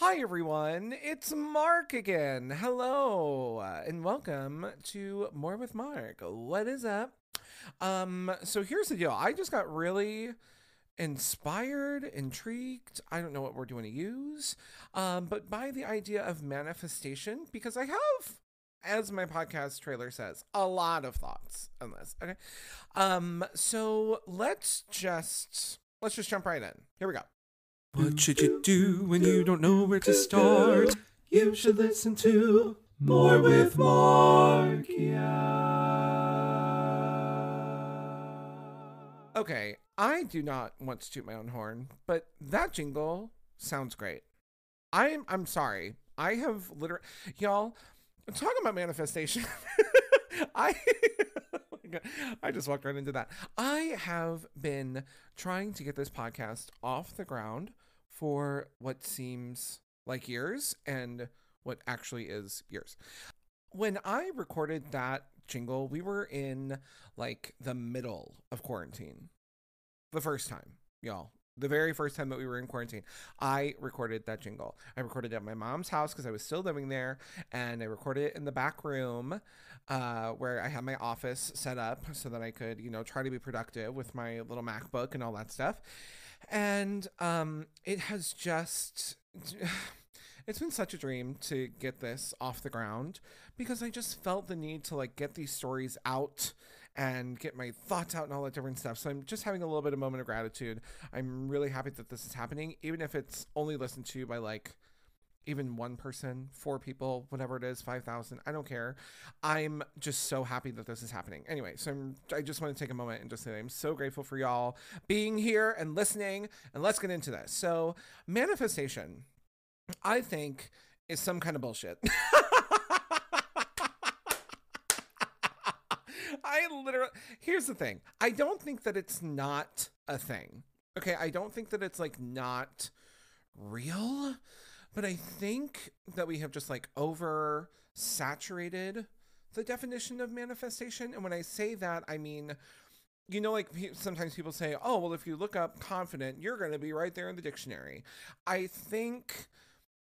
Hi, everyone. It's Mark again. Hello, uh, and welcome to More with Mark. What is up? Um, so here's the deal. I just got really inspired, intrigued. I don't know what we're doing to use, um, but by the idea of manifestation, because I have, as my podcast trailer says, a lot of thoughts on this. Okay. Um, so let's just let's just jump right in. Here we go. What should you do when you don't know where to start? You should listen to More with Mark. Yeah. Okay, I do not want to toot my own horn, but that jingle sounds great. I'm I'm sorry. I have literally y'all talking about manifestation. I I just walked right into that. I have been trying to get this podcast off the ground for what seems like years and what actually is years. When I recorded that jingle, we were in like the middle of quarantine. The first time, y'all. The very first time that we were in quarantine, I recorded that jingle. I recorded it at my mom's house because I was still living there, and I recorded it in the back room uh, where I had my office set up so that I could, you know, try to be productive with my little MacBook and all that stuff and um, it has just it's been such a dream to get this off the ground because I just felt the need to like get these stories out and get my thoughts out and all that different stuff. So I'm just having a little bit of moment of gratitude. I'm really happy that this is happening, even if it's only listened to by like even one person, four people, whatever it is, 5,000, I don't care. I'm just so happy that this is happening. Anyway, so I'm, I just want to take a moment and just say I'm so grateful for y'all being here and listening. And let's get into this. So, manifestation, I think, is some kind of bullshit. I literally, here's the thing I don't think that it's not a thing. Okay. I don't think that it's like not real but I think that we have just like over saturated the definition of manifestation. And when I say that, I mean, you know, like sometimes people say, oh, well, if you look up confident, you're going to be right there in the dictionary. I think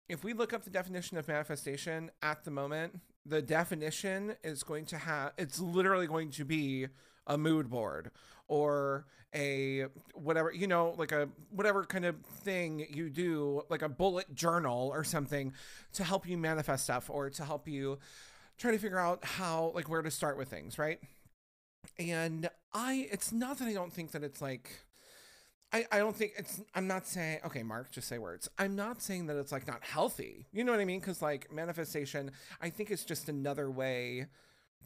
if we look up the definition of manifestation at the moment, the definition is going to have, it's literally going to be a mood board or a whatever you know like a whatever kind of thing you do like a bullet journal or something to help you manifest stuff or to help you try to figure out how like where to start with things right? And i it's not that i don't think that it's like I, I don't think it's i'm not saying okay mark just say words. I'm not saying that it's like not healthy. You know what i mean? Because like manifestation i think it's just another way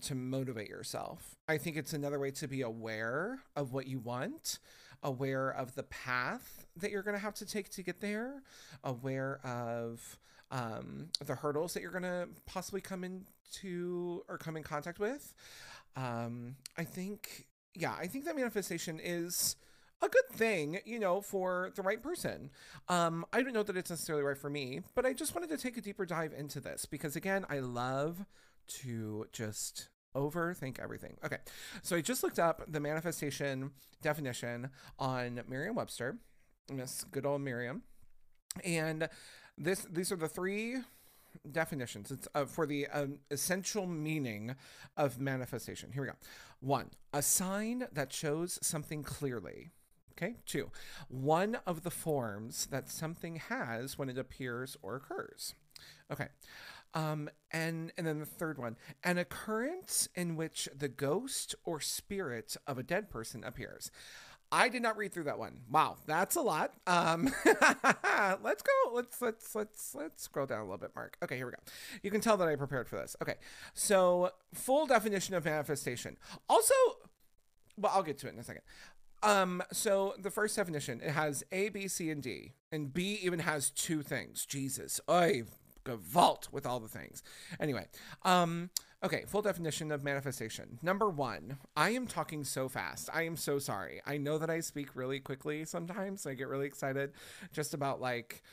to motivate yourself. I think it's another way to be aware of what you want, aware of the path that you're going to have to take to get there, aware of um, the hurdles that you're going to possibly come into or come in contact with. Um, I think, yeah, I think that manifestation is a good thing, you know, for the right person. Um, I don't know that it's necessarily right for me, but I just wanted to take a deeper dive into this because, again, I love to just overthink everything. Okay, so I just looked up the manifestation definition on Merriam-Webster, Miss good old Merriam, and this these are the three definitions. It's uh, for the um, essential meaning of manifestation. Here we go. One, a sign that shows something clearly. Okay. Two, one of the forms that something has when it appears or occurs. Okay. Um, and and then the third one, an occurrence in which the ghost or spirit of a dead person appears. I did not read through that one. Wow, that's a lot. Um, let's go. Let's let's let's let's scroll down a little bit, Mark. Okay, here we go. You can tell that I prepared for this. Okay, so full definition of manifestation. Also, well, I'll get to it in a second. Um, so the first definition it has A, B, C, and D, and B even has two things. Jesus, I vault with all the things. Anyway, um, okay, full definition of manifestation. Number one, I am talking so fast. I am so sorry. I know that I speak really quickly sometimes. I get really excited just about like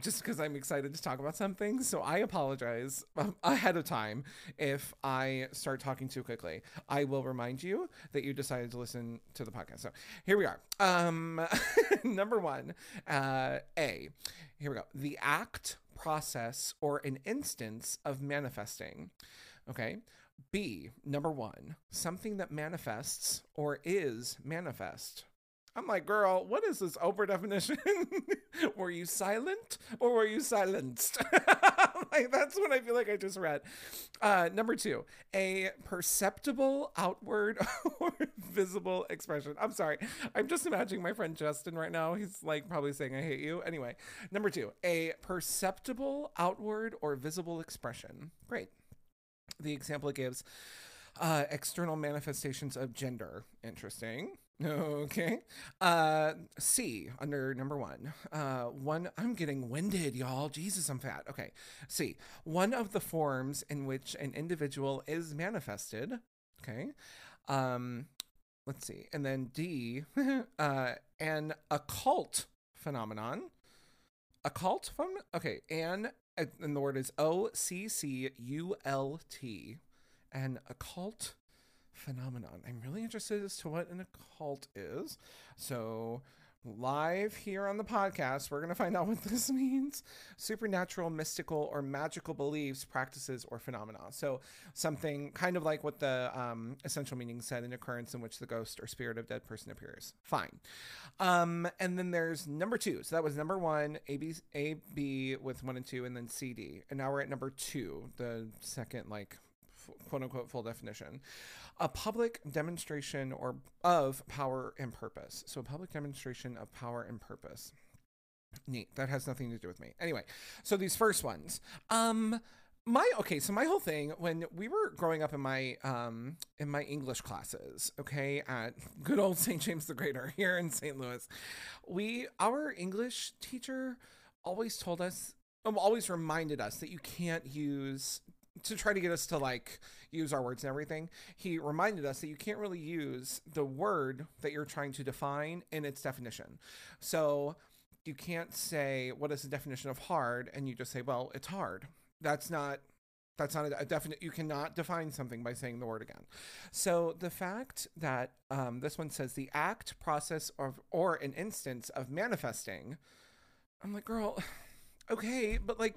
just because I'm excited to talk about something. So I apologize ahead of time if I start talking too quickly. I will remind you that you decided to listen to the podcast. So here we are. Um, number one, uh, A. Here we go. The act, process, or an instance of manifesting. Okay. B. Number one, something that manifests or is manifest. I'm like, girl, what is this over definition? were you silent or were you silenced? like that's what I feel like I just read. Uh, number two, a perceptible outward or visible expression. I'm sorry. I'm just imagining my friend Justin right now. He's like probably saying I hate you. Anyway, number two, a perceptible outward or visible expression. Great. The example it gives uh, external manifestations of gender. Interesting. Okay. Uh C under number 1. Uh one I'm getting winded, y'all. Jesus, I'm fat. Okay. C. One of the forms in which an individual is manifested. Okay. Um let's see. And then D uh an occult phenomenon. Occult phone? Okay. And and the word is O C C U L T. An occult phenomenon. I'm really interested as to what an occult is. So, live here on the podcast, we're going to find out what this means supernatural, mystical, or magical beliefs, practices, or phenomena. So, something kind of like what the um, essential meaning said an occurrence in which the ghost or spirit of dead person appears. Fine. Um, and then there's number two. So, that was number one, A, B, A, B with one and two, and then C, D. And now we're at number two, the second, like, quote unquote full definition a public demonstration or of power and purpose. So a public demonstration of power and purpose. Neat. That has nothing to do with me. Anyway so these first ones. Um my okay so my whole thing when we were growing up in my um in my english classes okay at good old st james the greater here in st louis we our english teacher always told us always reminded us that you can't use to try to get us to like use our words and everything, he reminded us that you can't really use the word that you're trying to define in its definition. So you can't say what is the definition of hard and you just say, well, it's hard. That's not that's not a, definite you cannot define something by saying the word again so the fact that um, this one says the act process of or an instance of manifesting i'm like girl okay but like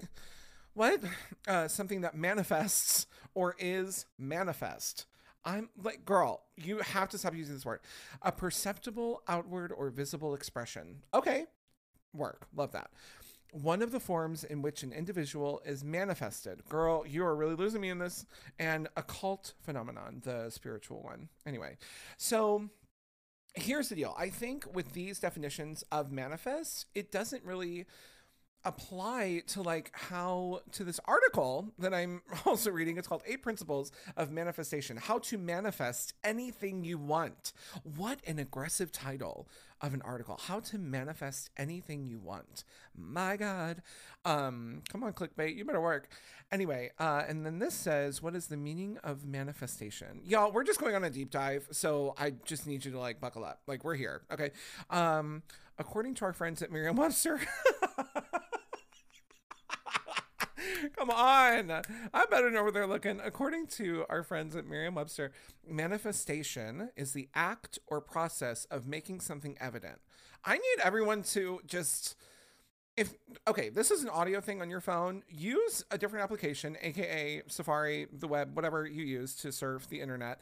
what? Uh, something that manifests or is manifest. I'm like, girl, you have to stop using this word. A perceptible outward or visible expression. Okay, work. Love that. One of the forms in which an individual is manifested. Girl, you are really losing me in this. And occult phenomenon, the spiritual one. Anyway, so here's the deal. I think with these definitions of manifest, it doesn't really apply to like how to this article that I'm also reading. It's called Eight Principles of Manifestation How to Manifest Anything You Want. What an aggressive title of an article. How to manifest anything you want. My God. Um, come on, clickbait. You better work. Anyway, uh, and then this says, What is the meaning of manifestation? Y'all, we're just going on a deep dive. So I just need you to like buckle up. Like, we're here. Okay. Um, according to our friends at Merriam Webster. Come on. I better know where they're looking. According to our friends at Merriam Webster, manifestation is the act or process of making something evident. I need everyone to just if okay, this is an audio thing on your phone, use a different application, aka Safari, the web, whatever you use to surf the internet.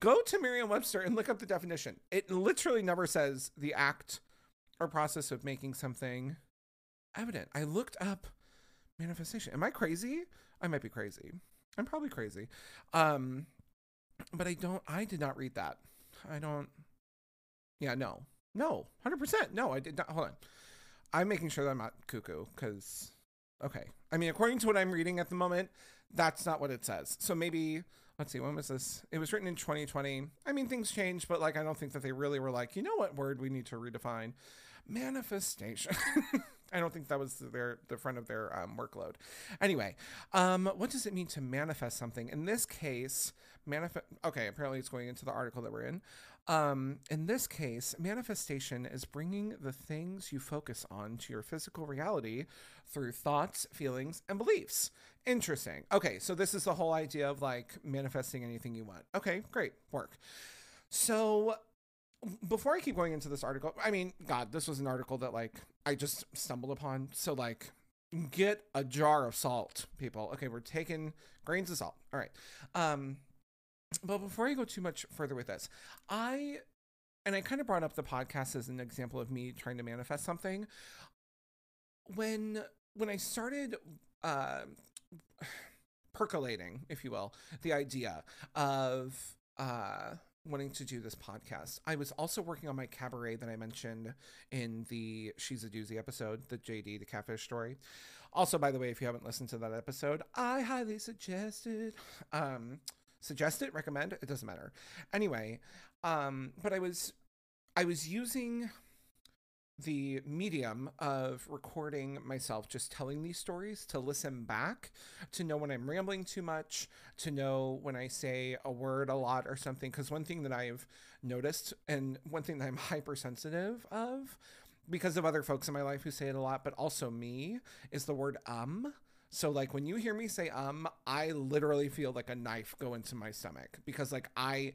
Go to Merriam-Webster and look up the definition. It literally never says the act or process of making something evident. I looked up manifestation. Am I crazy? I might be crazy. I'm probably crazy. Um, but I don't. I did not read that. I don't. Yeah, no, no, hundred percent. No, I did not. Hold on. I'm making sure that I'm not cuckoo because. Okay. I mean, according to what I'm reading at the moment, that's not what it says. So maybe let's see, when was this? It was written in 2020. I mean, things change, but like, I don't think that they really were like, you know what word we need to redefine? Manifestation. I don't think that was their the front of their um, workload. Anyway, um, what does it mean to manifest something? In this case, manifest. Okay, apparently it's going into the article that we're in. Um, in this case, manifestation is bringing the things you focus on to your physical reality through thoughts, feelings, and beliefs. Interesting. Okay, so this is the whole idea of like manifesting anything you want. Okay, great work. So before I keep going into this article, I mean, God, this was an article that like I just stumbled upon. So like get a jar of salt, people. Okay, we're taking grains of salt. All right. Um but before I go too much further with this, I and I kind of brought up the podcast as an example of me trying to manifest something. When when I started uh, percolating, if you will, the idea of uh, wanting to do this podcast, I was also working on my cabaret that I mentioned in the She's a Doozy episode, the JD, the catfish story. Also, by the way, if you haven't listened to that episode, I highly suggest it. Um, suggest it, recommend it doesn't matter. Anyway, um, but I was I was using the medium of recording myself just telling these stories to listen back to know when I'm rambling too much, to know when I say a word a lot or something. Because one thing that I've noticed, and one thing that I'm hypersensitive of, because of other folks in my life who say it a lot, but also me, is the word um. So like when you hear me say um, I literally feel like a knife go into my stomach because like I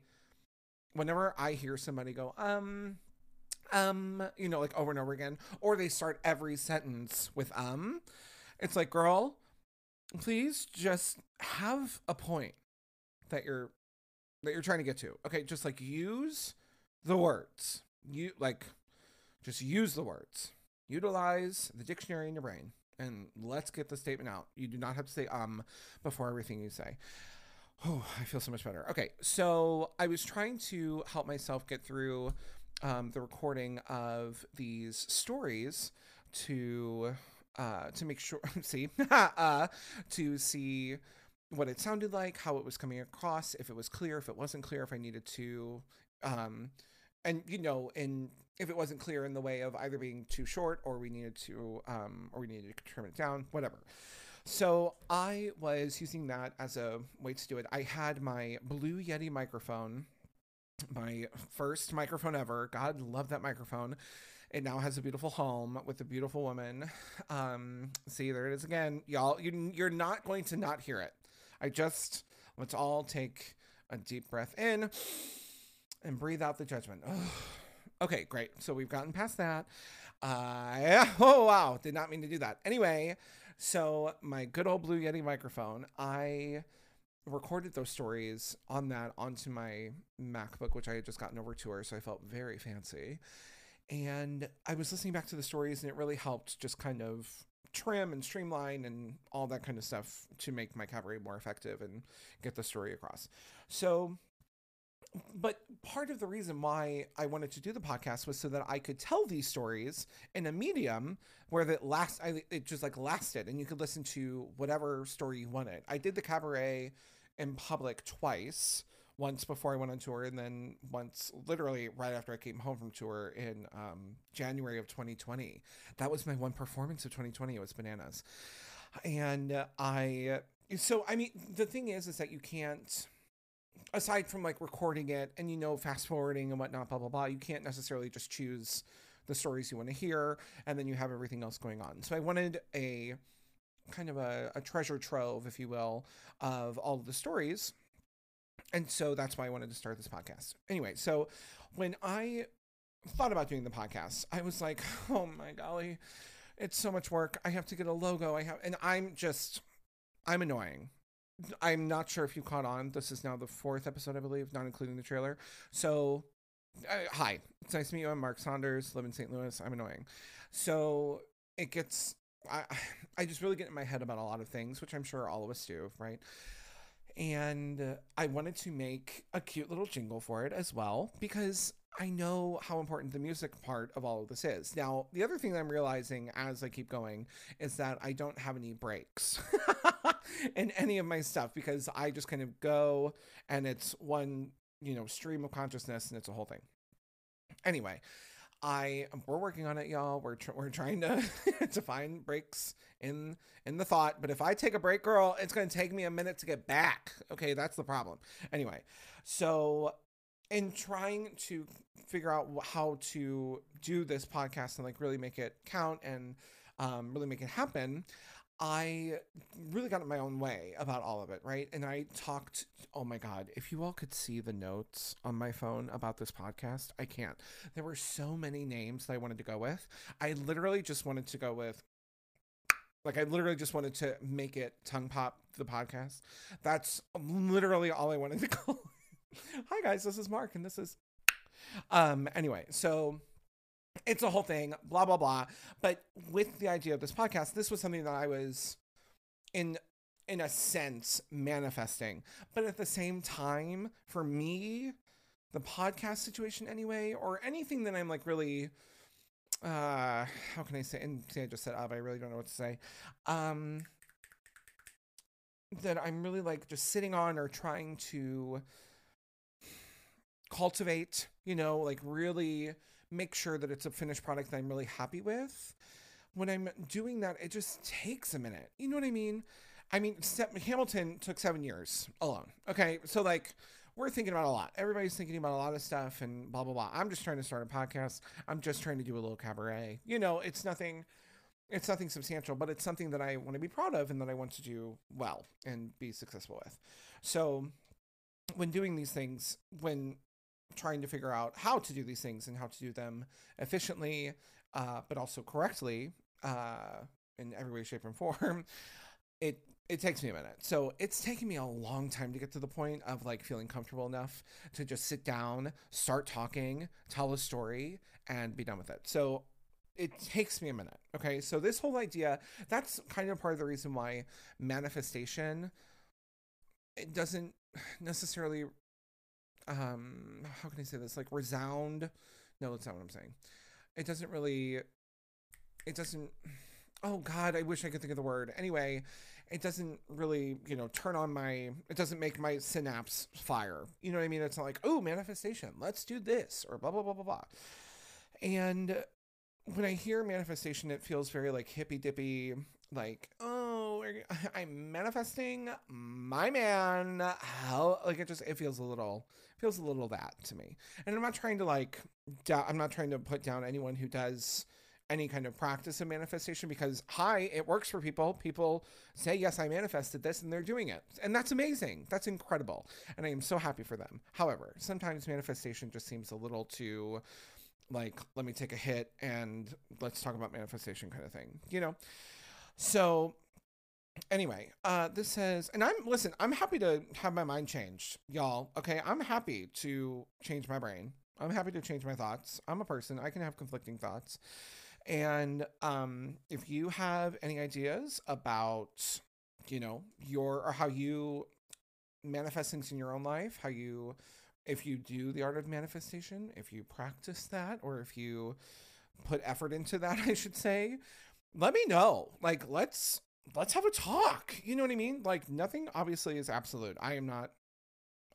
whenever I hear somebody go um um, you know, like over and over again, or they start every sentence with um, it's like, girl, please just have a point that you're that you're trying to get to. Okay, just like use the words. You like just use the words. Utilize the dictionary in your brain and let's get the statement out. You do not have to say um before everything you say. Oh, I feel so much better. Okay, so I was trying to help myself get through um, the recording of these stories to uh, to make sure see uh, to see what it sounded like, how it was coming across, if it was clear, if it wasn't clear, if I needed to, um, and you know, and if it wasn't clear in the way of either being too short or we needed to, um, or we needed to trim it down, whatever. So I was using that as a way to do it. I had my Blue Yeti microphone my first microphone ever. God love that microphone. It now has a beautiful home with a beautiful woman. Um, see, there it is again, y'all. You, you're not going to not hear it. I just let's all take a deep breath in and breathe out the judgment. okay, great. So we've gotten past that. Uh, oh wow, did not mean to do that. Anyway, so my good old Blue Yeti microphone, I recorded those stories on that onto my MacBook, which I had just gotten over to her, so I felt very fancy. And I was listening back to the stories, and it really helped just kind of trim and streamline and all that kind of stuff to make my cabaret more effective and get the story across. So, but part of the reason why I wanted to do the podcast was so that I could tell these stories in a medium where that last I, it just like lasted and you could listen to whatever story you wanted. I did the cabaret in public twice once before I went on tour, and then once literally right after I came home from tour in um, January of 2020. That was my one performance of 2020. It was bananas, and I. So I mean, the thing is, is that you can't. Aside from like recording it and you know fast forwarding and whatnot, blah blah blah, you can't necessarily just choose the stories you want to hear and then you have everything else going on. So I wanted a kind of a, a treasure trove, if you will, of all of the stories. And so that's why I wanted to start this podcast. Anyway, so when I thought about doing the podcast, I was like, oh my golly, it's so much work. I have to get a logo. I have, and I'm just, I'm annoying. I'm not sure if you caught on. This is now the fourth episode, I believe, not including the trailer. So, uh, hi, it's nice to meet you. I'm Mark Saunders, live in St. Louis. I'm annoying. So it gets I I just really get in my head about a lot of things, which I'm sure all of us do, right? And I wanted to make a cute little jingle for it as well because I know how important the music part of all of this is. Now, the other thing that I'm realizing as I keep going is that I don't have any breaks in any of my stuff because I just kind of go and it's one, you know, stream of consciousness and it's a whole thing. Anyway, I we're working on it, y'all. We're tr- we're trying to to find breaks in in the thought. But if I take a break, girl, it's gonna take me a minute to get back. Okay, that's the problem. Anyway, so in trying to figure out how to do this podcast and like really make it count and um, really make it happen, I really got in my own way about all of it, right? And I talked, oh my God, if you all could see the notes on my phone about this podcast, I can't. There were so many names that I wanted to go with. I literally just wanted to go with, like, I literally just wanted to make it tongue pop the podcast. That's literally all I wanted to call. Hi, guys, this is Mark, and this is. Um, anyway, so it's a whole thing, blah blah blah. But with the idea of this podcast, this was something that I was in in a sense manifesting. But at the same time, for me, the podcast situation anyway, or anything that I'm like really uh how can I say and see I just said I really don't know what to say. Um that I'm really like just sitting on or trying to cultivate, you know, like really make sure that it's a finished product that I'm really happy with. When I'm doing that, it just takes a minute. You know what I mean? I mean, Hamilton took seven years alone. Okay, so like we're thinking about a lot. Everybody's thinking about a lot of stuff and blah blah blah. I'm just trying to start a podcast. I'm just trying to do a little cabaret. You know, it's nothing. It's nothing substantial, but it's something that I want to be proud of and that I want to do well and be successful with. So, when doing these things, when trying to figure out how to do these things and how to do them efficiently, uh, but also correctly uh, in every way, shape, and form, it it takes me a minute. So it's taken me a long time to get to the point of like feeling comfortable enough to just sit down, start talking, tell a story, and be done with it. So it takes me a minute. Okay. So this whole idea, that's kind of part of the reason why manifestation it doesn't necessarily um how can I say this? Like resound. No, that's not what I'm saying. It doesn't really it doesn't oh god, I wish I could think of the word. Anyway, it doesn't really, you know, turn on my it doesn't make my synapse fire. You know what I mean? It's not like, oh, manifestation, let's do this, or blah blah blah blah blah. And when I hear manifestation, it feels very like hippy dippy, like, oh, I'm manifesting my man. How like it just it feels a little feels a little that to me. And I'm not trying to like I'm not trying to put down anyone who does any kind of practice of manifestation because hi, it works for people. People say yes, I manifested this and they're doing it. And that's amazing. That's incredible. And I am so happy for them. However, sometimes manifestation just seems a little too like let me take a hit and let's talk about manifestation kind of thing. You know? So anyway, uh this says and I'm listen, I'm happy to have my mind changed, y'all. Okay? I'm happy to change my brain. I'm happy to change my thoughts. I'm a person. I can have conflicting thoughts. And um if you have any ideas about you know, your or how you manifest things in your own life, how you if you do the art of manifestation, if you practice that or if you put effort into that, I should say, let me know. Like let's let's have a talk. You know what I mean? Like nothing obviously is absolute. I am not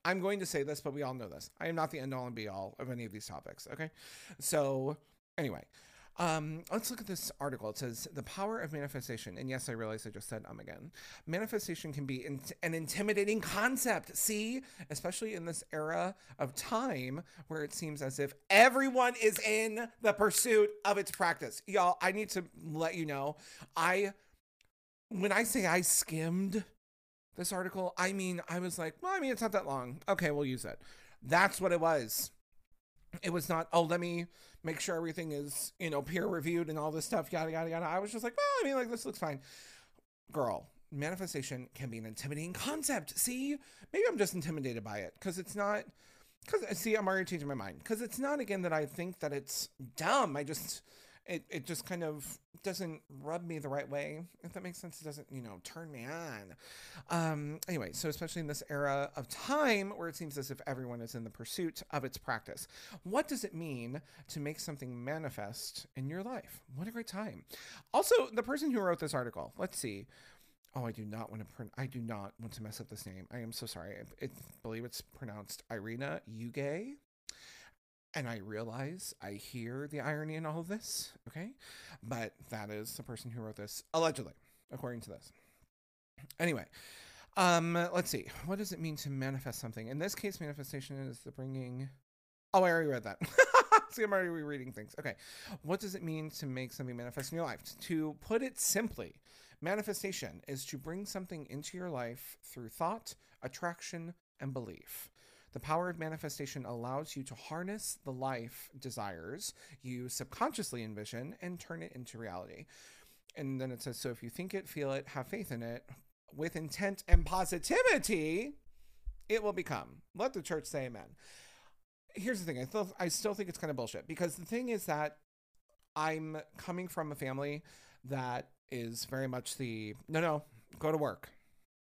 I'm going to say this, but we all know this. I am not the end all and be all of any of these topics, okay? So, anyway, um, let's look at this article. It says the power of manifestation. And yes, I realize I just said um again. Manifestation can be in- an intimidating concept. See, especially in this era of time where it seems as if everyone is in the pursuit of its practice. Y'all, I need to let you know, I when I say I skimmed this article, I mean I was like, well, I mean it's not that long. Okay, we'll use it. That's what it was. It was not, oh, let me make sure everything is, you know, peer reviewed and all this stuff, yada, yada, yada. I was just like, well, I mean, like, this looks fine. Girl, manifestation can be an intimidating concept. See, maybe I'm just intimidated by it because it's not, because, see, I'm already changing my mind because it's not, again, that I think that it's dumb. I just, it, it just kind of doesn't rub me the right way. If that makes sense, it doesn't, you know, turn me on. Um, anyway, so especially in this era of time where it seems as if everyone is in the pursuit of its practice, what does it mean to make something manifest in your life? What a great time. Also, the person who wrote this article, let's see. Oh, I do not want to. I do not want to mess up this name. I am so sorry. I, I believe it's pronounced Irina Uge. And I realize I hear the irony in all of this, okay? But that is the person who wrote this, allegedly, according to this. Anyway, Um, let's see. What does it mean to manifest something? In this case, manifestation is the bringing. Oh, I already read that. see, I'm already rereading things. Okay. What does it mean to make something manifest in your life? To put it simply, manifestation is to bring something into your life through thought, attraction, and belief. The power of manifestation allows you to harness the life desires you subconsciously envision and turn it into reality. And then it says, so if you think it, feel it, have faith in it, with intent and positivity, it will become. Let the church say amen. Here's the thing I still, I still think it's kind of bullshit because the thing is that I'm coming from a family that is very much the no, no, go to work.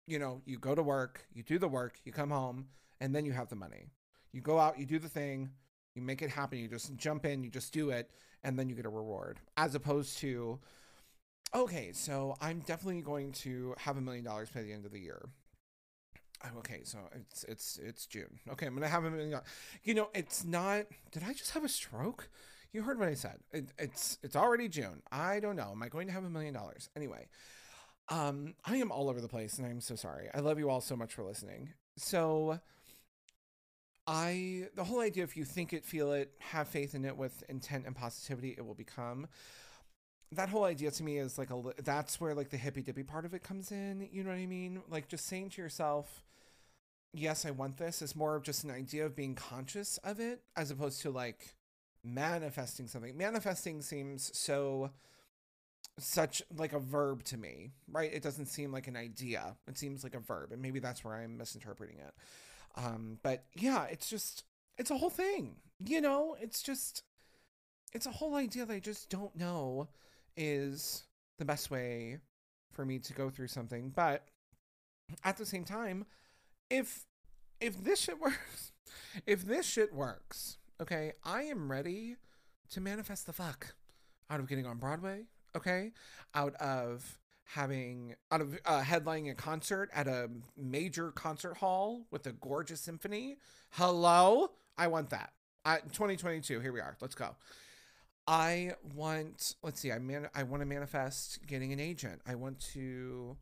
You know, you go to work, you do the work, you come home, and then you have the money. You go out, you do the thing, you make it happen, you just jump in, you just do it, and then you get a reward. As opposed to, okay, so I'm definitely going to have a million dollars by the end of the year. Oh, Okay, so it's it's it's June. Okay, I'm gonna have a million. You know, it's not. Did I just have a stroke? You heard what I said. It, it's it's already June. I don't know. Am I going to have a million dollars? Anyway, um, I am all over the place, and I'm so sorry. I love you all so much for listening. So, I the whole idea if you think it, feel it, have faith in it with intent and positivity, it will become. That whole idea to me is like a that's where like the hippy dippy part of it comes in. You know what I mean? Like just saying to yourself, "Yes, I want this." Is more of just an idea of being conscious of it, as opposed to like manifesting something. Manifesting seems so such like a verb to me, right? It doesn't seem like an idea. It seems like a verb, and maybe that's where I'm misinterpreting it. Um, but yeah, it's just it's a whole thing. You know, it's just it's a whole idea that I just don't know is the best way for me to go through something. But at the same time, if if this shit works, if this shit works, okay, I am ready to manifest the fuck out of getting on Broadway, okay? Out of having out of uh, headlining a concert at a major concert hall with a gorgeous symphony. Hello, I want that. I, 2022, here we are. Let's go. I want. Let's see. I man. I want to manifest getting an agent. I want to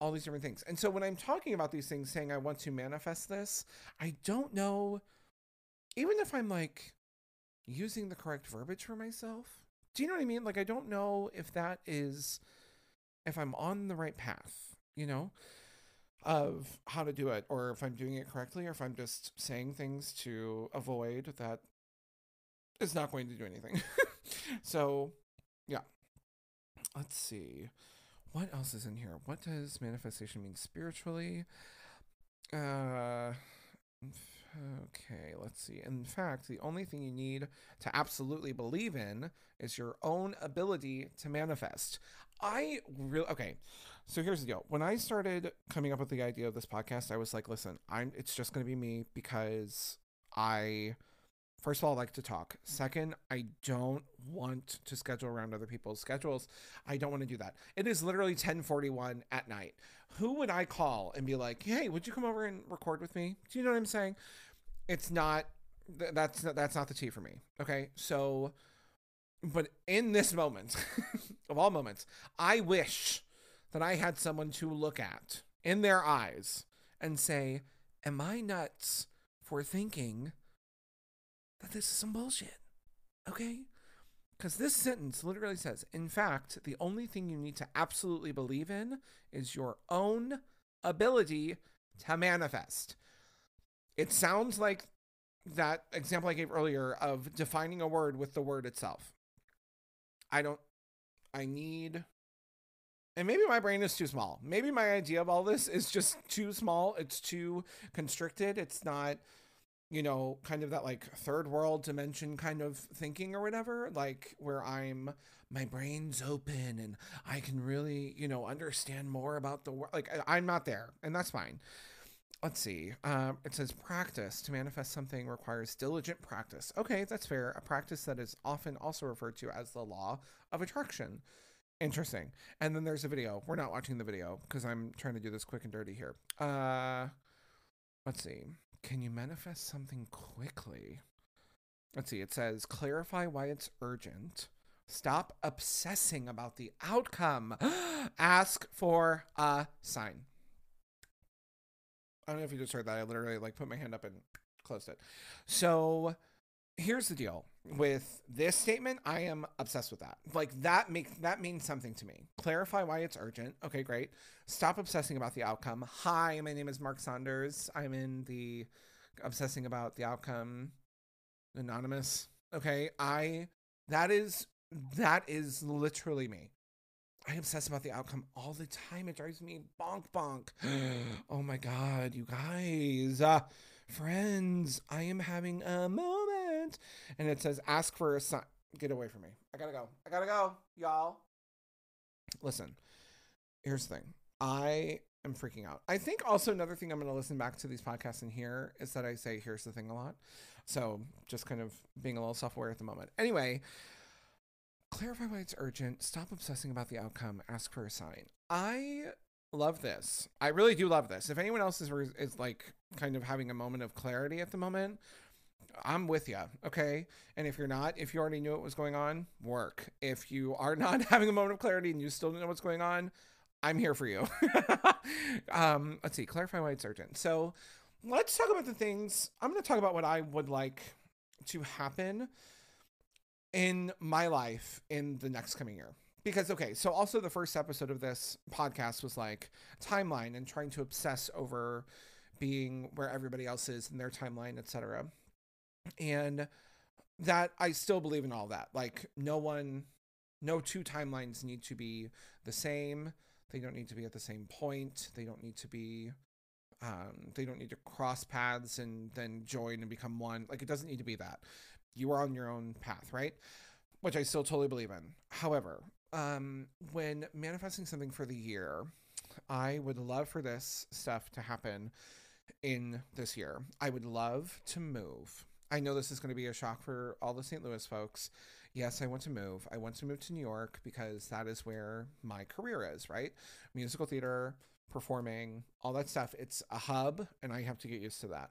all these different things. And so when I'm talking about these things, saying I want to manifest this, I don't know. Even if I'm like using the correct verbiage for myself, do you know what I mean? Like I don't know if that is if I'm on the right path, you know, of how to do it, or if I'm doing it correctly, or if I'm just saying things to avoid that is not going to do anything. so, yeah. Let's see. What else is in here? What does manifestation mean spiritually? Uh okay, let's see. In fact, the only thing you need to absolutely believe in is your own ability to manifest. I really okay. So here's the deal. When I started coming up with the idea of this podcast, I was like, listen, I'm it's just to be me because I first of all I like to talk. Second, I don't want to schedule around other people's schedules. I don't want to do that. It is literally 10:41 at night. Who would I call and be like, "Hey, would you come over and record with me?" Do you know what I'm saying? It's not that's not that's not the tea for me. Okay? So but in this moment, of all moments, I wish that I had someone to look at in their eyes and say, Am I nuts for thinking that this is some bullshit? Okay? Because this sentence literally says, In fact, the only thing you need to absolutely believe in is your own ability to manifest. It sounds like that example I gave earlier of defining a word with the word itself. I don't, I need, and maybe my brain is too small. Maybe my idea of all this is just too small. It's too constricted. It's not, you know, kind of that like third world dimension kind of thinking or whatever, like where I'm, my brain's open and I can really, you know, understand more about the world. Like I'm not there, and that's fine. Let's see. Um, it says practice to manifest something requires diligent practice. Okay, that's fair. A practice that is often also referred to as the law of attraction. Interesting. And then there's a video. We're not watching the video because I'm trying to do this quick and dirty here. Uh, let's see. Can you manifest something quickly? Let's see. It says clarify why it's urgent. Stop obsessing about the outcome. Ask for a sign. I don't know if you just heard that. I literally like put my hand up and closed it. So here's the deal with this statement. I am obsessed with that. Like that makes that means something to me. Clarify why it's urgent. Okay, great. Stop obsessing about the outcome. Hi, my name is Mark Saunders. I'm in the obsessing about the outcome anonymous. Okay, I that is that is literally me. I obsess about the outcome all the time. It drives me bonk bonk. oh my god, you guys. Uh, friends, I am having a moment. And it says ask for a sign. Get away from me. I gotta go. I gotta go, y'all. Listen, here's the thing. I am freaking out. I think also another thing I'm gonna listen back to these podcasts and hear is that I say here's the thing a lot. So just kind of being a little self-aware at the moment. Anyway, clarify why it's urgent. Stop obsessing about the outcome. Ask for a sign. I love this. I really do love this. If anyone else is is like kind of having a moment of clarity at the moment, I'm with you. Okay. And if you're not, if you already knew what was going on, work. If you are not having a moment of clarity and you still don't know what's going on, I'm here for you. um, let's see. Clarify why it's urgent. So let's talk about the things. I'm going to talk about what I would like to happen in my life in the next coming year. Because okay, so also the first episode of this podcast was like timeline and trying to obsess over being where everybody else is in their timeline, etc. And that I still believe in all that. Like no one no two timelines need to be the same. They don't need to be at the same point. They don't need to be um, they don't need to cross paths and then join and become one. Like it doesn't need to be that you are on your own path, right? Which I still totally believe in. However, um, when manifesting something for the year, I would love for this stuff to happen in this year. I would love to move. I know this is going to be a shock for all the St. Louis folks. Yes, I want to move. I want to move to New York because that is where my career is, right? Musical theater, performing, all that stuff. It's a hub, and I have to get used to that.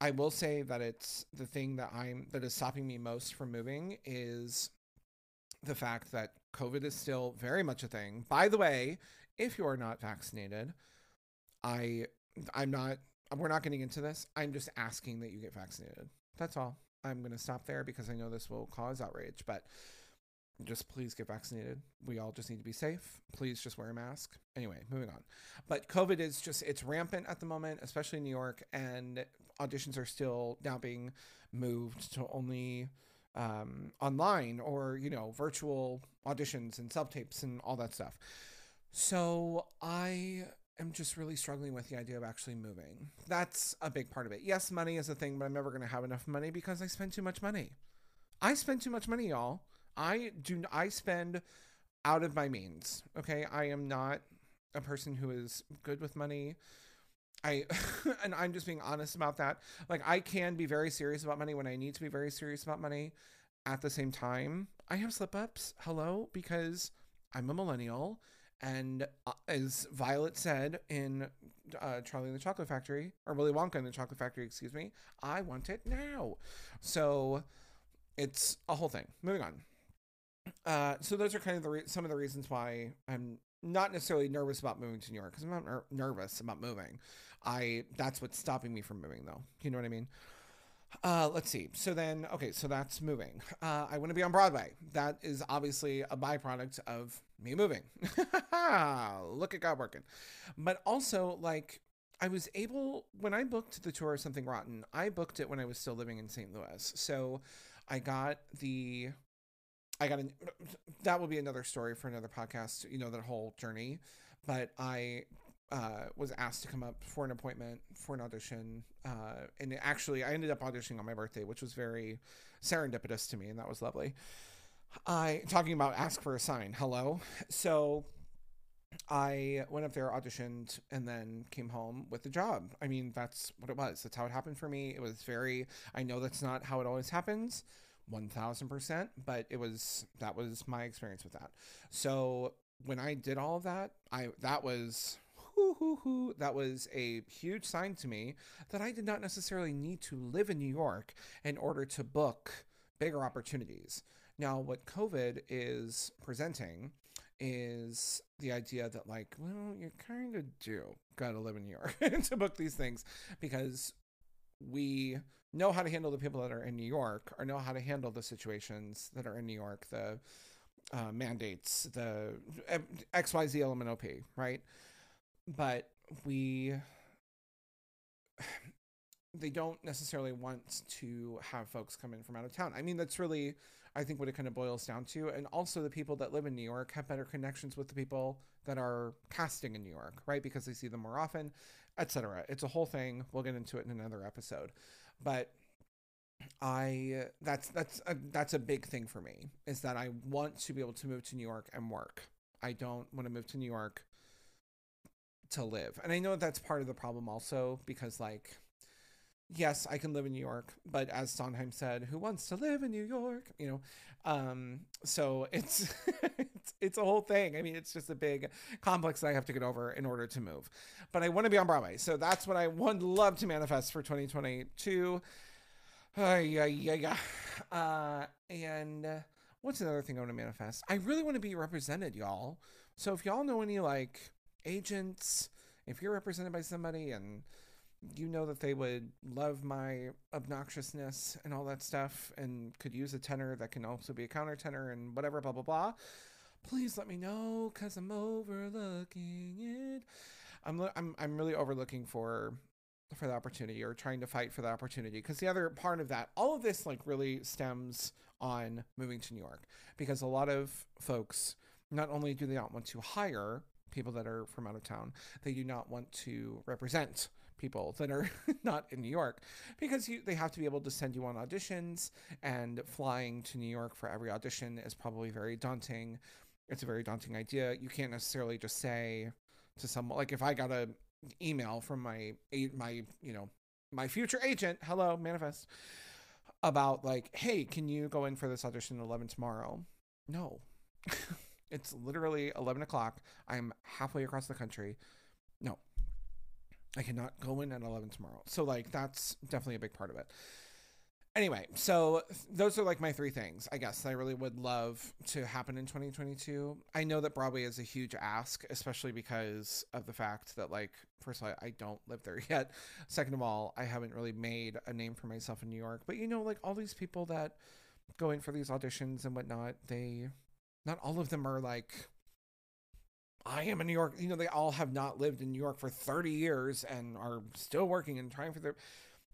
I will say that it's the thing that I'm that is stopping me most from moving is the fact that COVID is still very much a thing. By the way, if you are not vaccinated, I I'm not we're not getting into this. I'm just asking that you get vaccinated. That's all. I'm going to stop there because I know this will cause outrage, but just please get vaccinated. We all just need to be safe. Please just wear a mask. Anyway, moving on. But COVID is just, it's rampant at the moment, especially in New York, and auditions are still now being moved to only um, online or, you know, virtual auditions and sub tapes and all that stuff. So I am just really struggling with the idea of actually moving. That's a big part of it. Yes, money is a thing, but I'm never going to have enough money because I spend too much money. I spend too much money, y'all. I do I spend out of my means. Okay, I am not a person who is good with money. I and I'm just being honest about that. Like I can be very serious about money when I need to be very serious about money. At the same time, I have slip ups. Hello, because I'm a millennial, and uh, as Violet said in uh, Charlie and the Chocolate Factory, or Willy Wonka in the Chocolate Factory, excuse me, I want it now. So it's a whole thing. Moving on. Uh, so those are kind of the re- some of the reasons why I'm not necessarily nervous about moving to New York because I'm not ner- nervous about moving. I that's what's stopping me from moving though. You know what I mean? Uh, let's see. So then, okay, so that's moving. Uh, I want to be on Broadway. That is obviously a byproduct of me moving. Look at God working. But also, like, I was able when I booked the tour of Something Rotten. I booked it when I was still living in St. Louis. So I got the I got a that will be another story for another podcast, you know, that whole journey. But I uh, was asked to come up for an appointment for an audition. Uh, and actually, I ended up auditioning on my birthday, which was very serendipitous to me, and that was lovely. I talking about ask for a sign. Hello. So I went up there, auditioned, and then came home with the job. I mean, that's what it was. That's how it happened for me. It was very, I know that's not how it always happens, 1000%, but it was, that was my experience with that. So when I did all of that, I, that was, hoo, hoo, hoo, that was a huge sign to me that I did not necessarily need to live in New York in order to book bigger opportunities. Now, what COVID is presenting is the idea that like, well, you kind of do got to live in New York to book these things because we know how to handle the people that are in New York or know how to handle the situations that are in New York, the uh, mandates, the XYZ LMNOP, right? But we, they don't necessarily want to have folks come in from out of town. I mean, that's really, I think, what it kind of boils down to. And also, the people that live in New York have better connections with the people that are casting in New York, right? Because they see them more often, etc. It's a whole thing. We'll get into it in another episode, but I that's that's a, that's a big thing for me is that I want to be able to move to New York and work. I don't want to move to New York to live. And I know that's part of the problem also because like yes, I can live in New York, but as Sondheim said, who wants to live in New York? You know, um, so it's, it's it's a whole thing. I mean, it's just a big complex that I have to get over in order to move. But I want to be on Broadway, so that's what I would love to manifest for 2022. Uh, yeah, yeah, yeah. Uh, and uh, what's another thing I want to manifest? I really want to be represented, y'all. So if y'all know any like agents, if you're represented by somebody and you know that they would love my obnoxiousness and all that stuff and could use a tenor that can also be a counter tenor and whatever, blah, blah, blah, please let me know because I'm overlooking it. I'm, I'm, I'm really overlooking for for the opportunity or trying to fight for the opportunity because the other part of that all of this like really stems on moving to new york because a lot of folks not only do they not want to hire people that are from out of town they do not want to represent people that are not in New York because you, they have to be able to send you on auditions and flying to New York for every audition is probably very daunting. It's a very daunting idea. You can't necessarily just say to someone like if I got a email from my my you know my future agent, hello manifest about like, hey, can you go in for this audition at eleven tomorrow? No. it's literally eleven o'clock. I'm halfway across the country. No, I cannot go in at 11 tomorrow. So, like, that's definitely a big part of it. Anyway, so those are like my three things, I guess, I really would love to happen in 2022. I know that Broadway is a huge ask, especially because of the fact that, like, first of all, I don't live there yet. Second of all, I haven't really made a name for myself in New York. But, you know, like, all these people that go in for these auditions and whatnot, they, not all of them are like I am in New York. You know, they all have not lived in New York for 30 years and are still working and trying for their.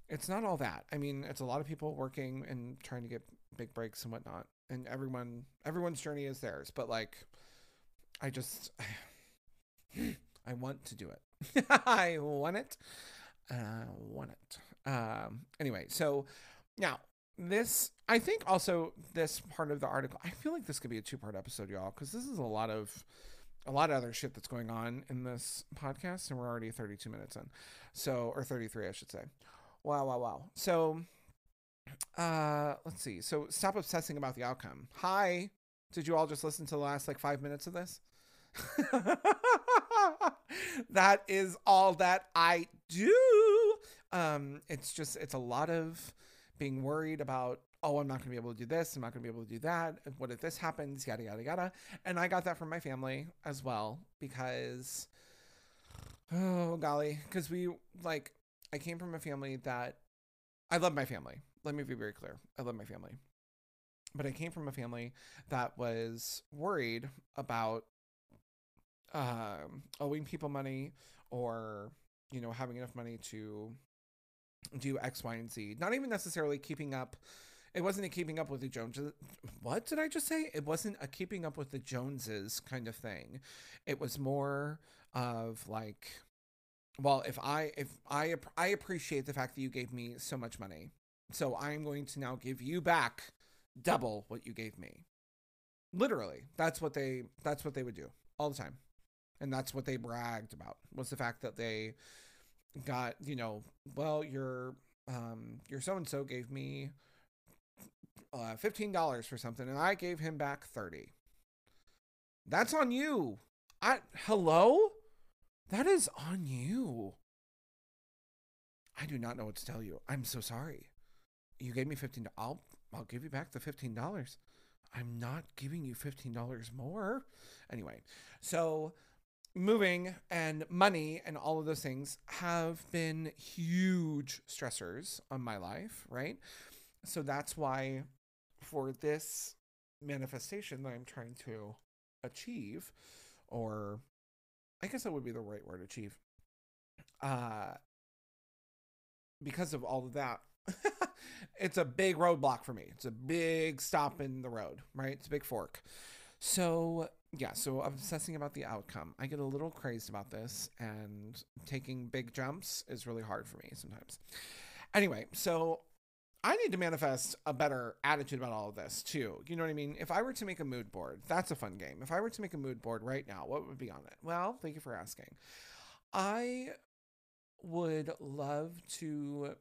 It's not all that. I mean, it's a lot of people working and trying to get big breaks and whatnot. And everyone, everyone's journey is theirs. But like, I just, I want to do it. I want it. I want it. Um, anyway, so now this, I think also this part of the article, I feel like this could be a two part episode, y'all, because this is a lot of a lot of other shit that's going on in this podcast, and we're already 32 minutes in. So, or 33, I should say. Wow, wow, wow. So, uh, let's see. So, stop obsessing about the outcome. Hi. Did you all just listen to the last like five minutes of this? that is all that I do. Um, it's just, it's a lot of being worried about oh, I'm not going to be able to do this. I'm not going to be able to do that. What if this happens? Yada, yada, yada. And I got that from my family as well because, oh, golly, because we, like, I came from a family that I love my family. Let me be very clear. I love my family. But I came from a family that was worried about um, owing people money or, you know, having enough money to do X, Y, and Z. Not even necessarily keeping up it wasn't a keeping up with the Joneses. What did I just say? It wasn't a keeping up with the Joneses kind of thing. It was more of like, well, if I if I I appreciate the fact that you gave me so much money, so I'm going to now give you back double what you gave me. Literally, that's what they that's what they would do all the time, and that's what they bragged about was the fact that they got you know well your um your so and so gave me uh, $15 for something and I gave him back 30. That's on you. I hello? That is on you. I do not know what to tell you. I'm so sorry. You gave me 15 I'll I'll give you back the $15. I'm not giving you $15 more. Anyway, so moving and money and all of those things have been huge stressors on my life, right? So that's why for this manifestation that I'm trying to achieve, or I guess that would be the right word, achieve. Uh because of all of that, it's a big roadblock for me. It's a big stop in the road, right? It's a big fork. So, yeah, so obsessing about the outcome. I get a little crazed about this, and taking big jumps is really hard for me sometimes. Anyway, so I need to manifest a better attitude about all of this too. You know what I mean? If I were to make a mood board, that's a fun game. If I were to make a mood board right now, what would be on it? Well, thank you for asking. I would love to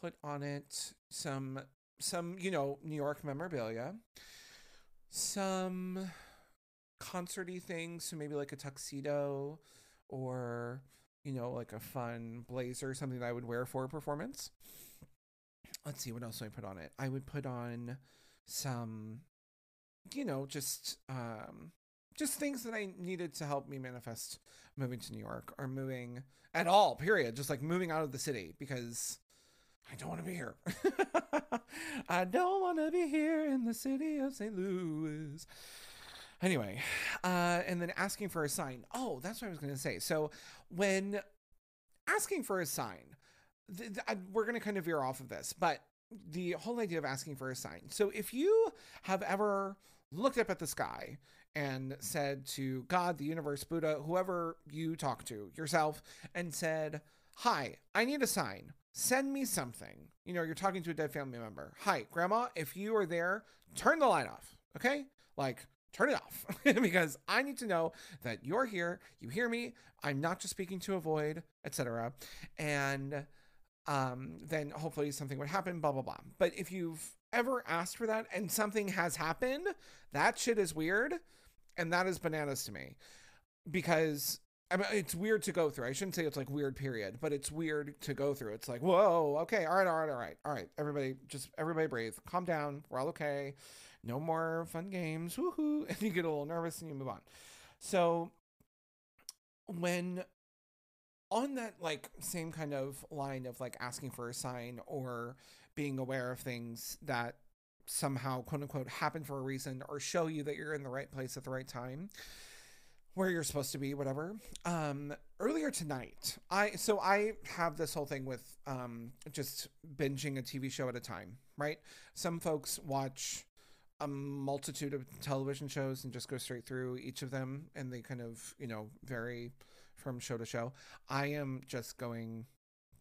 put on it some some, you know, New York memorabilia, some concerty things, so maybe like a tuxedo or you know, like a fun blazer, something that I would wear for a performance let's see what else do I put on it. I would put on some, you know, just um, just things that I needed to help me manifest moving to New York or moving at all. Period. Just like moving out of the city because I don't want to be here. I don't want to be here in the city of St. Louis. Anyway, uh, and then asking for a sign. Oh, that's what I was going to say. So when asking for a sign, th- th- I- we're going to kind of veer off of this, but the whole idea of asking for a sign. So if you have ever looked up at the sky and said to God, the universe, Buddha, whoever you talk to, yourself, and said, Hi, I need a sign. Send me something. You know, you're talking to a dead family member. Hi, grandma, if you are there, turn the light off. Okay? Like, turn it off because I need to know that you're here, you hear me, I'm not just speaking to a void, etc. And um, then hopefully something would happen, blah, blah, blah. But if you've ever asked for that and something has happened, that shit is weird. And that is bananas to me because I mean, it's weird to go through. I shouldn't say it's like weird, period, but it's weird to go through. It's like, whoa, okay, all right, all right, all right, all right. Everybody, just everybody breathe, calm down. We're all okay. No more fun games. Woohoo. And you get a little nervous and you move on. So when on that like same kind of line of like asking for a sign or being aware of things that somehow quote unquote happen for a reason or show you that you're in the right place at the right time where you're supposed to be whatever. Um earlier tonight i so i have this whole thing with um just binging a tv show at a time right? Some folks watch a multitude of television shows and just go straight through each of them and they kind of you know vary from show to show i am just going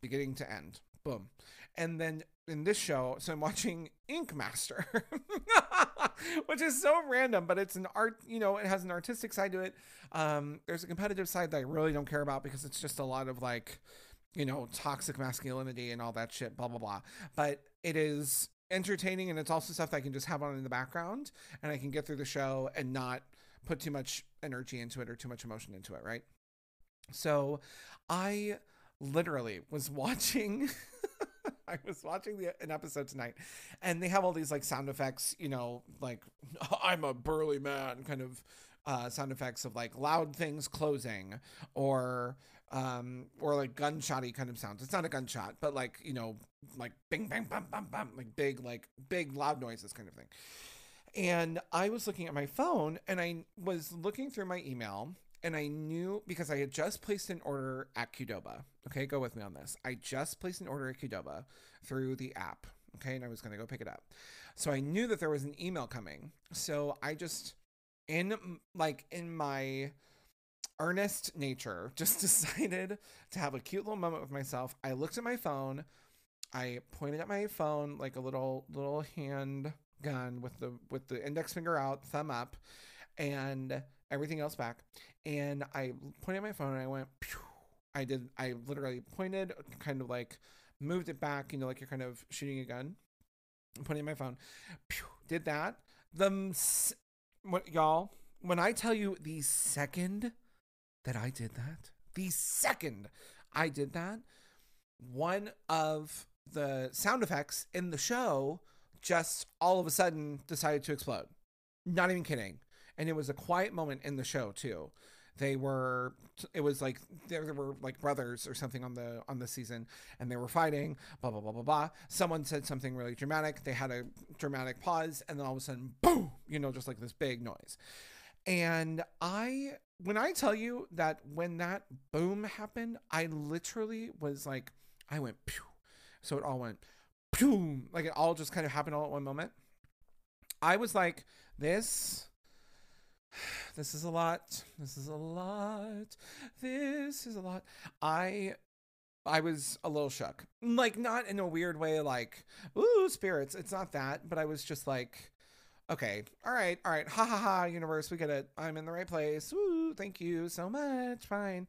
beginning to end. Boom. And then in this show so i'm watching ink master which is so random but it's an art you know it has an artistic side to it. Um there's a competitive side that i really don't care about because it's just a lot of like you know toxic masculinity and all that shit blah blah blah. But it is entertaining and it's also stuff that i can just have on in the background and i can get through the show and not put too much energy into it or too much emotion into it right so i literally was watching I was watching the, an episode tonight, and they have all these like sound effects, you know, like I'm a burly man kind of uh, sound effects of like loud things closing or um or like gunshotty kind of sounds. It's not a gunshot, but like you know, like bing bang bam bam bam, like big like big loud noises kind of thing. And I was looking at my phone, and I was looking through my email, and I knew because I had just placed an order at Qdoba. Okay, go with me on this. I just placed an order at Qdoba through the app. Okay, and I was going to go pick it up. So I knew that there was an email coming. So I just, in like in my earnest nature, just decided to have a cute little moment with myself. I looked at my phone. I pointed at my phone like a little little hand gun with the with the index finger out, thumb up, and everything else back. And I pointed at my phone and I went. I did, I literally pointed, kind of like moved it back, you know, like you're kind of shooting a gun, pointing at my phone, did that. The, what, y'all, when I tell you the second that I did that, the second I did that, one of the sound effects in the show just all of a sudden decided to explode. Not even kidding. And it was a quiet moment in the show too. They were it was like there were like brothers or something on the on the season and they were fighting, blah blah blah blah blah. Someone said something really dramatic. They had a dramatic pause and then all of a sudden boom, you know, just like this big noise. And I when I tell you that when that boom happened, I literally was like I went pew. So it all went pew, like it all just kind of happened all at one moment. I was like, this this is a lot. This is a lot. This is a lot. I I was a little shook. Like not in a weird way like, ooh, spirits. It's not that, but I was just like okay, all right, all right. Ha ha ha, universe, we get it. I'm in the right place. Woo, thank you so much. Fine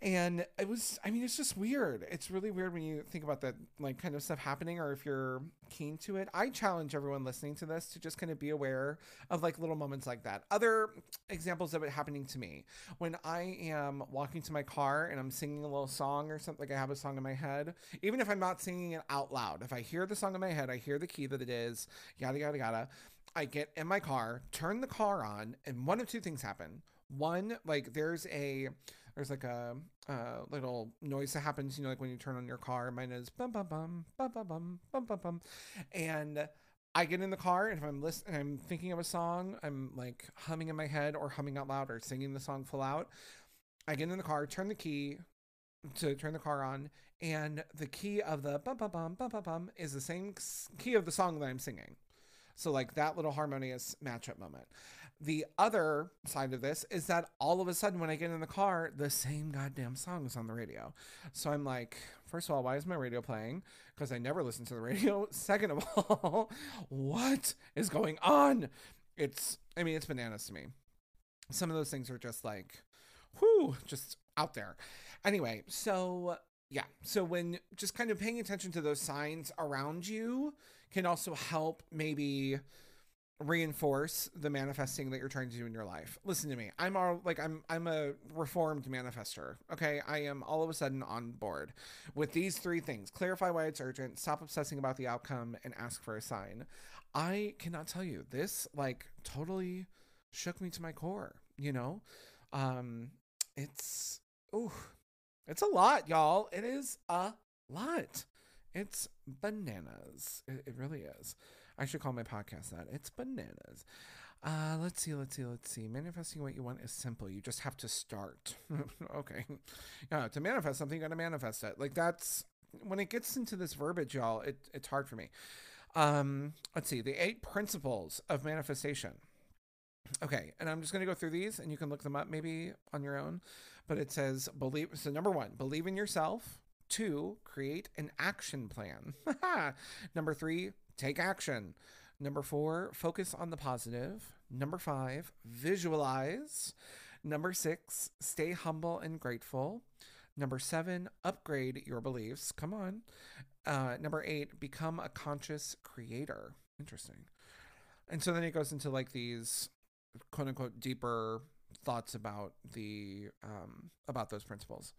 and it was i mean it's just weird. It's really weird when you think about that like kind of stuff happening or if you're keen to it. I challenge everyone listening to this to just kind of be aware of like little moments like that. Other examples of it happening to me. When i am walking to my car and i'm singing a little song or something like i have a song in my head even if i'm not singing it out loud if i hear the song in my head i hear the key that it is yada yada yada i get in my car turn the car on and one of two things happen. One like there's a there's like a, a little noise that happens, you know, like when you turn on your car. Mine is bum bum bum bum bum bum bum bum bum, and I get in the car and if I'm listening, I'm thinking of a song, I'm like humming in my head or humming out loud or singing the song full out. I get in the car, turn the key to turn the car on, and the key of the bum bum bum bum bum bum is the same key of the song that I'm singing. So like that little harmonious matchup moment. The other side of this is that all of a sudden, when I get in the car, the same goddamn song is on the radio. So I'm like, first of all, why is my radio playing? Because I never listen to the radio. Second of all, what is going on? It's, I mean, it's bananas to me. Some of those things are just like, whoo, just out there. Anyway, so yeah, so when just kind of paying attention to those signs around you can also help maybe reinforce the manifesting that you're trying to do in your life. Listen to me. I'm all like I'm I'm a reformed manifester. Okay? I am all of a sudden on board with these three things. Clarify why it's urgent, stop obsessing about the outcome and ask for a sign. I cannot tell you. This like totally shook me to my core, you know? Um it's ooh, it's a lot, y'all. It is a lot. It's bananas. It, it really is. I should call my podcast that. It's bananas. Uh, let's see, let's see, let's see. Manifesting what you want is simple. You just have to start. okay. Yeah, to manifest something, you got to manifest it. Like that's when it gets into this verbiage, y'all, it, it's hard for me. Um, let's see, the eight principles of manifestation. Okay, and I'm just going to go through these and you can look them up maybe on your own. But it says believe so number 1, believe in yourself. 2, create an action plan. number 3, take action. Number four, focus on the positive. Number five, visualize. Number six, stay humble and grateful. Number seven, upgrade your beliefs. Come on. Uh, number eight, become a conscious creator. Interesting. And so then it goes into like these quote unquote deeper thoughts about the um, about those principles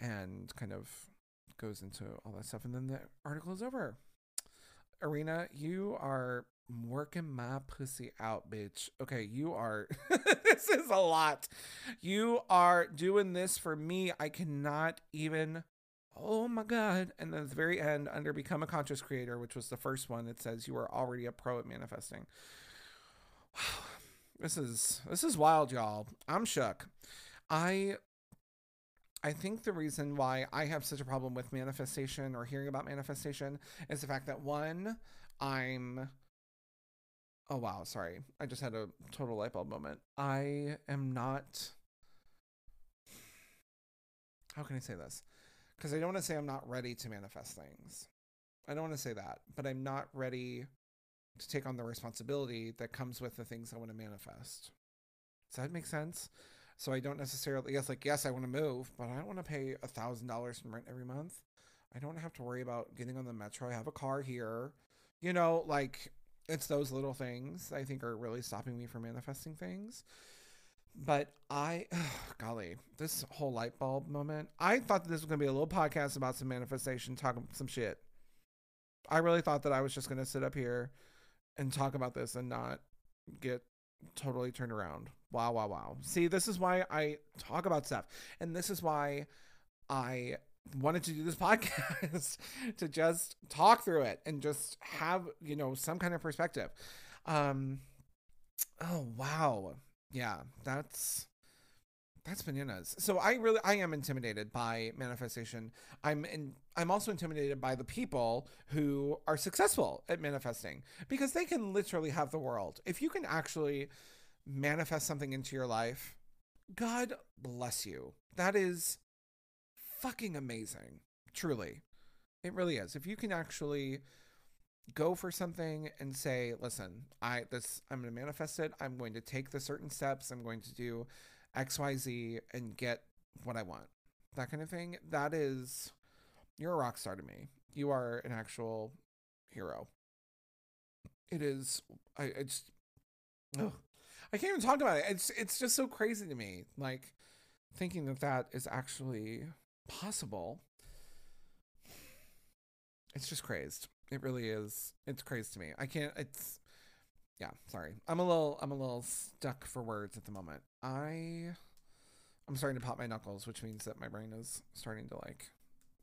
and kind of goes into all that stuff and then the article is over Arena, you are working my pussy out, bitch. Okay, you are. this is a lot. You are doing this for me. I cannot even. Oh my God. And then at the very end, under Become a Conscious Creator, which was the first one, it says you are already a pro at manifesting. Wow. This is this is wild, y'all. I'm shook. I I think the reason why I have such a problem with manifestation or hearing about manifestation is the fact that one, I'm. Oh, wow. Sorry. I just had a total light bulb moment. I am not. How can I say this? Because I don't want to say I'm not ready to manifest things. I don't want to say that, but I'm not ready to take on the responsibility that comes with the things I want to manifest. Does that make sense? So I don't necessarily yes, like yes, I want to move, but I don't want to pay a thousand dollars in rent every month. I don't have to worry about getting on the metro. I have a car here. You know, like it's those little things I think are really stopping me from manifesting things. But I, golly, this whole light bulb moment, I thought that this was going to be a little podcast about some manifestation, talking some shit. I really thought that I was just going to sit up here and talk about this and not get totally turned around. Wow, wow, wow. See, this is why I talk about stuff. And this is why I wanted to do this podcast to just talk through it and just have, you know, some kind of perspective. Um oh wow. Yeah, that's that's bananas. So I really I am intimidated by manifestation. I'm in I'm also intimidated by the people who are successful at manifesting because they can literally have the world. If you can actually manifest something into your life, God bless you. That is fucking amazing. Truly. It really is. If you can actually go for something and say, listen, I this I'm going to manifest it. I'm going to take the certain steps. I'm going to do XYZ and get what I want. That kind of thing. That is you're a rock star to me. You are an actual hero. It is I it's ugh. I can't even talk about it. It's it's just so crazy to me. Like thinking that that is actually possible. It's just crazed. It really is. It's crazy to me. I can't it's yeah, sorry. I'm a little I'm a little stuck for words at the moment. I I'm starting to pop my knuckles, which means that my brain is starting to like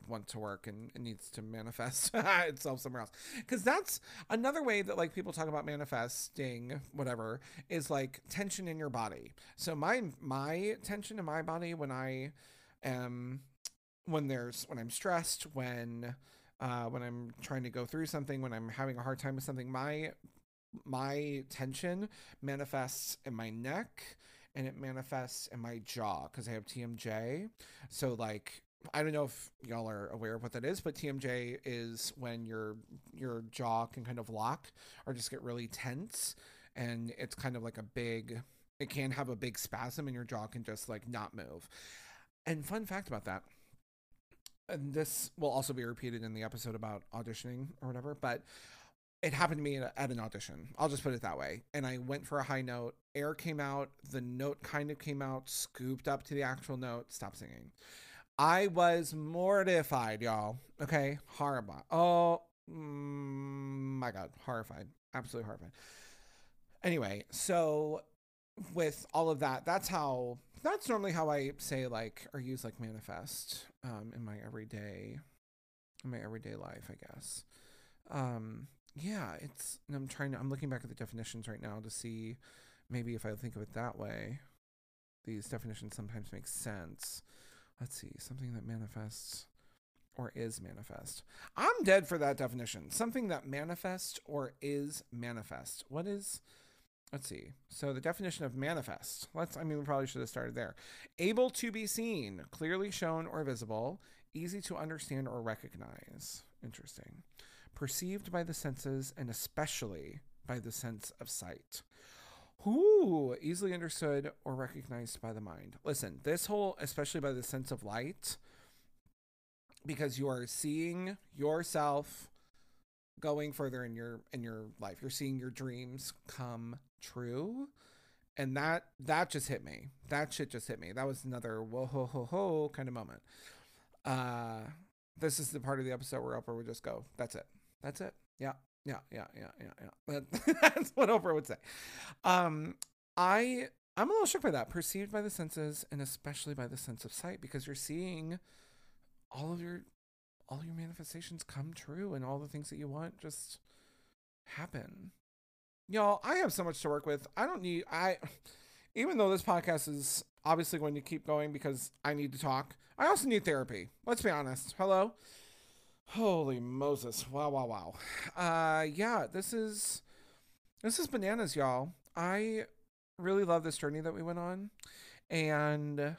want to work and it needs to manifest itself somewhere else. Cuz that's another way that like people talk about manifesting whatever is like tension in your body. So my my tension in my body when I am when there's when I'm stressed, when uh, when I'm trying to go through something, when I'm having a hard time with something, my my tension manifests in my neck and it manifests in my jaw because I have TMJ. So like I don't know if y'all are aware of what that is, but TMJ is when your your jaw can kind of lock or just get really tense and it's kind of like a big it can have a big spasm and your jaw can just like not move. And fun fact about that and this will also be repeated in the episode about auditioning or whatever, but it happened to me at, an audition. I'll just put it that way. And I went for a high note. Air came out. The note kind of came out, scooped up to the actual note, stopped singing. I was mortified, y'all. Okay. Horrible. Oh mm, my God. Horrified. Absolutely horrified. Anyway, so with all of that, that's how that's normally how I say like or use like manifest um in my everyday in my everyday life, I guess. Um yeah, it's I'm trying to I'm looking back at the definitions right now to see maybe if I think of it that way. These definitions sometimes make sense. Let's see, something that manifests or is manifest. I'm dead for that definition. Something that manifests or is manifest. What is Let's see. So the definition of manifest. Let's I mean we probably should have started there. Able to be seen, clearly shown or visible, easy to understand or recognize. Interesting. Perceived by the senses and especially by the sense of sight. Ooh, easily understood or recognized by the mind. Listen, this whole, especially by the sense of light, because you are seeing yourself going further in your in your life. You're seeing your dreams come true. And that that just hit me. That shit just hit me. That was another whoa ho ho ho kind of moment. Uh this is the part of the episode where Oprah would just go, That's it. That's it. Yeah. Yeah, yeah, yeah, yeah, yeah. That's what Oprah would say. Um, I I'm a little shook by that. Perceived by the senses and especially by the sense of sight, because you're seeing all of your all your manifestations come true and all the things that you want just happen. Y'all, I have so much to work with. I don't need I even though this podcast is obviously going to keep going because I need to talk. I also need therapy. Let's be honest. Hello. Holy Moses. Wow, wow, wow. Uh yeah, this is this is bananas, y'all. I really love this journey that we went on and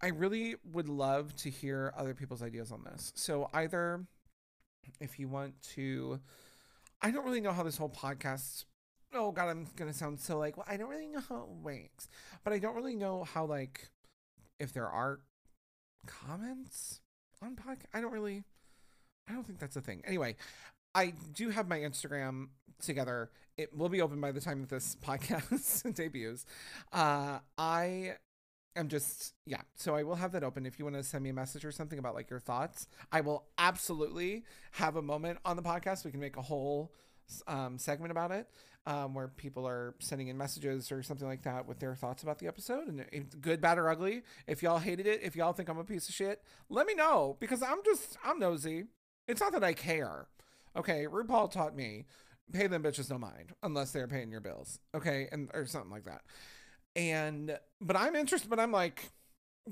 I really would love to hear other people's ideas on this. So either if you want to I don't really know how this whole podcast oh god, I'm gonna sound so like well, I don't really know how it works. But I don't really know how like if there are comments on podcast. I don't really I don't think that's a thing. Anyway, I do have my Instagram together. It will be open by the time that this podcast debuts. Uh I I'm just yeah. So I will have that open if you want to send me a message or something about like your thoughts. I will absolutely have a moment on the podcast. We can make a whole um, segment about it um, where people are sending in messages or something like that with their thoughts about the episode and good, bad, or ugly. If y'all hated it, if y'all think I'm a piece of shit, let me know because I'm just I'm nosy. It's not that I care. Okay, RuPaul taught me pay them bitches no mind unless they're paying your bills. Okay, and or something like that. And but I'm interested. But I'm like,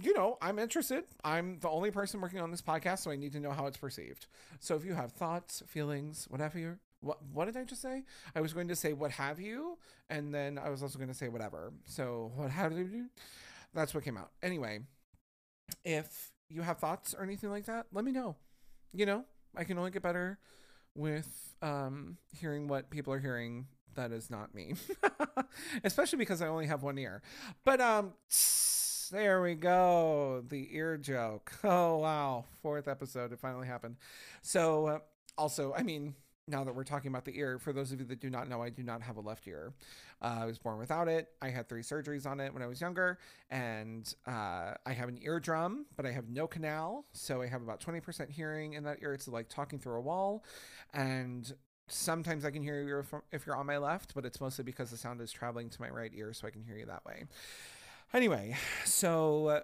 you know, I'm interested. I'm the only person working on this podcast, so I need to know how it's perceived. So if you have thoughts, feelings, whatever you what what did I just say? I was going to say what have you, and then I was also going to say whatever. So what have you? That's what came out. Anyway, if you have thoughts or anything like that, let me know. You know, I can only get better with um, hearing what people are hearing that is not me, especially because I only have one ear. But um, there we go, the ear joke. Oh wow, fourth episode, it finally happened. So uh, also, I mean, now that we're talking about the ear, for those of you that do not know, I do not have a left ear. Uh, I was born without it. I had three surgeries on it when I was younger, and uh, I have an eardrum, but I have no canal, so I have about twenty percent hearing in that ear. It's like talking through a wall, and sometimes I can hear you if you're on my left, but it's mostly because the sound is traveling to my right ear, so I can hear you that way. Anyway, so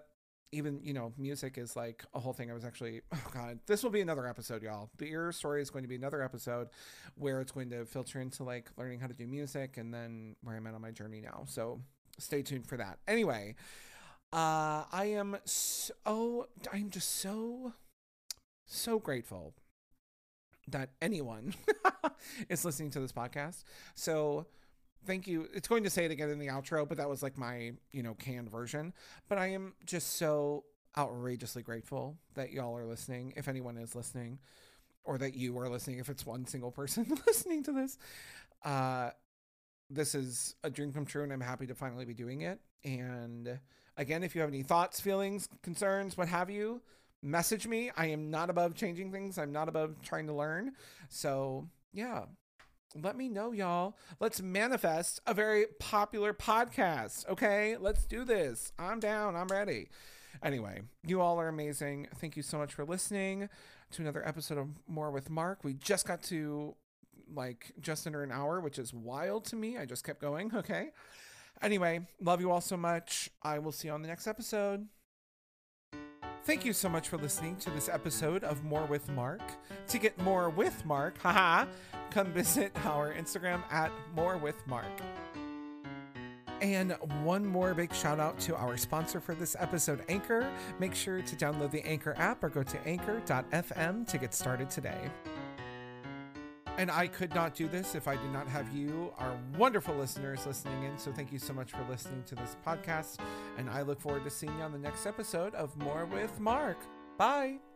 even you know music is like a whole thing. I was actually oh god this will be another episode y'all. The ear story is going to be another episode where it's going to filter into like learning how to do music and then where i'm at on my journey now. So stay tuned for that. Anyway uh i am so i'm just so so grateful that anyone is listening to this podcast. So thank you. It's going to say it again in the outro, but that was like my, you know, canned version. But I am just so outrageously grateful that y'all are listening, if anyone is listening, or that you are listening, if it's one single person listening to this. Uh, this is a dream come true, and I'm happy to finally be doing it. And again, if you have any thoughts, feelings, concerns, what have you, message me. I am not above changing things, I'm not above trying to learn. So, yeah, let me know, y'all. Let's manifest a very popular podcast. Okay, let's do this. I'm down. I'm ready. Anyway, you all are amazing. Thank you so much for listening to another episode of More with Mark. We just got to like just under an hour, which is wild to me. I just kept going. Okay. Anyway, love you all so much. I will see you on the next episode. Thank you so much for listening to this episode of More with Mark. To get more with Mark, haha, come visit our Instagram at More with Mark. And one more big shout out to our sponsor for this episode, Anchor. Make sure to download the Anchor app or go to anchor.fm to get started today. And I could not do this if I did not have you, our wonderful listeners, listening in. So thank you so much for listening to this podcast. And I look forward to seeing you on the next episode of More with Mark. Bye.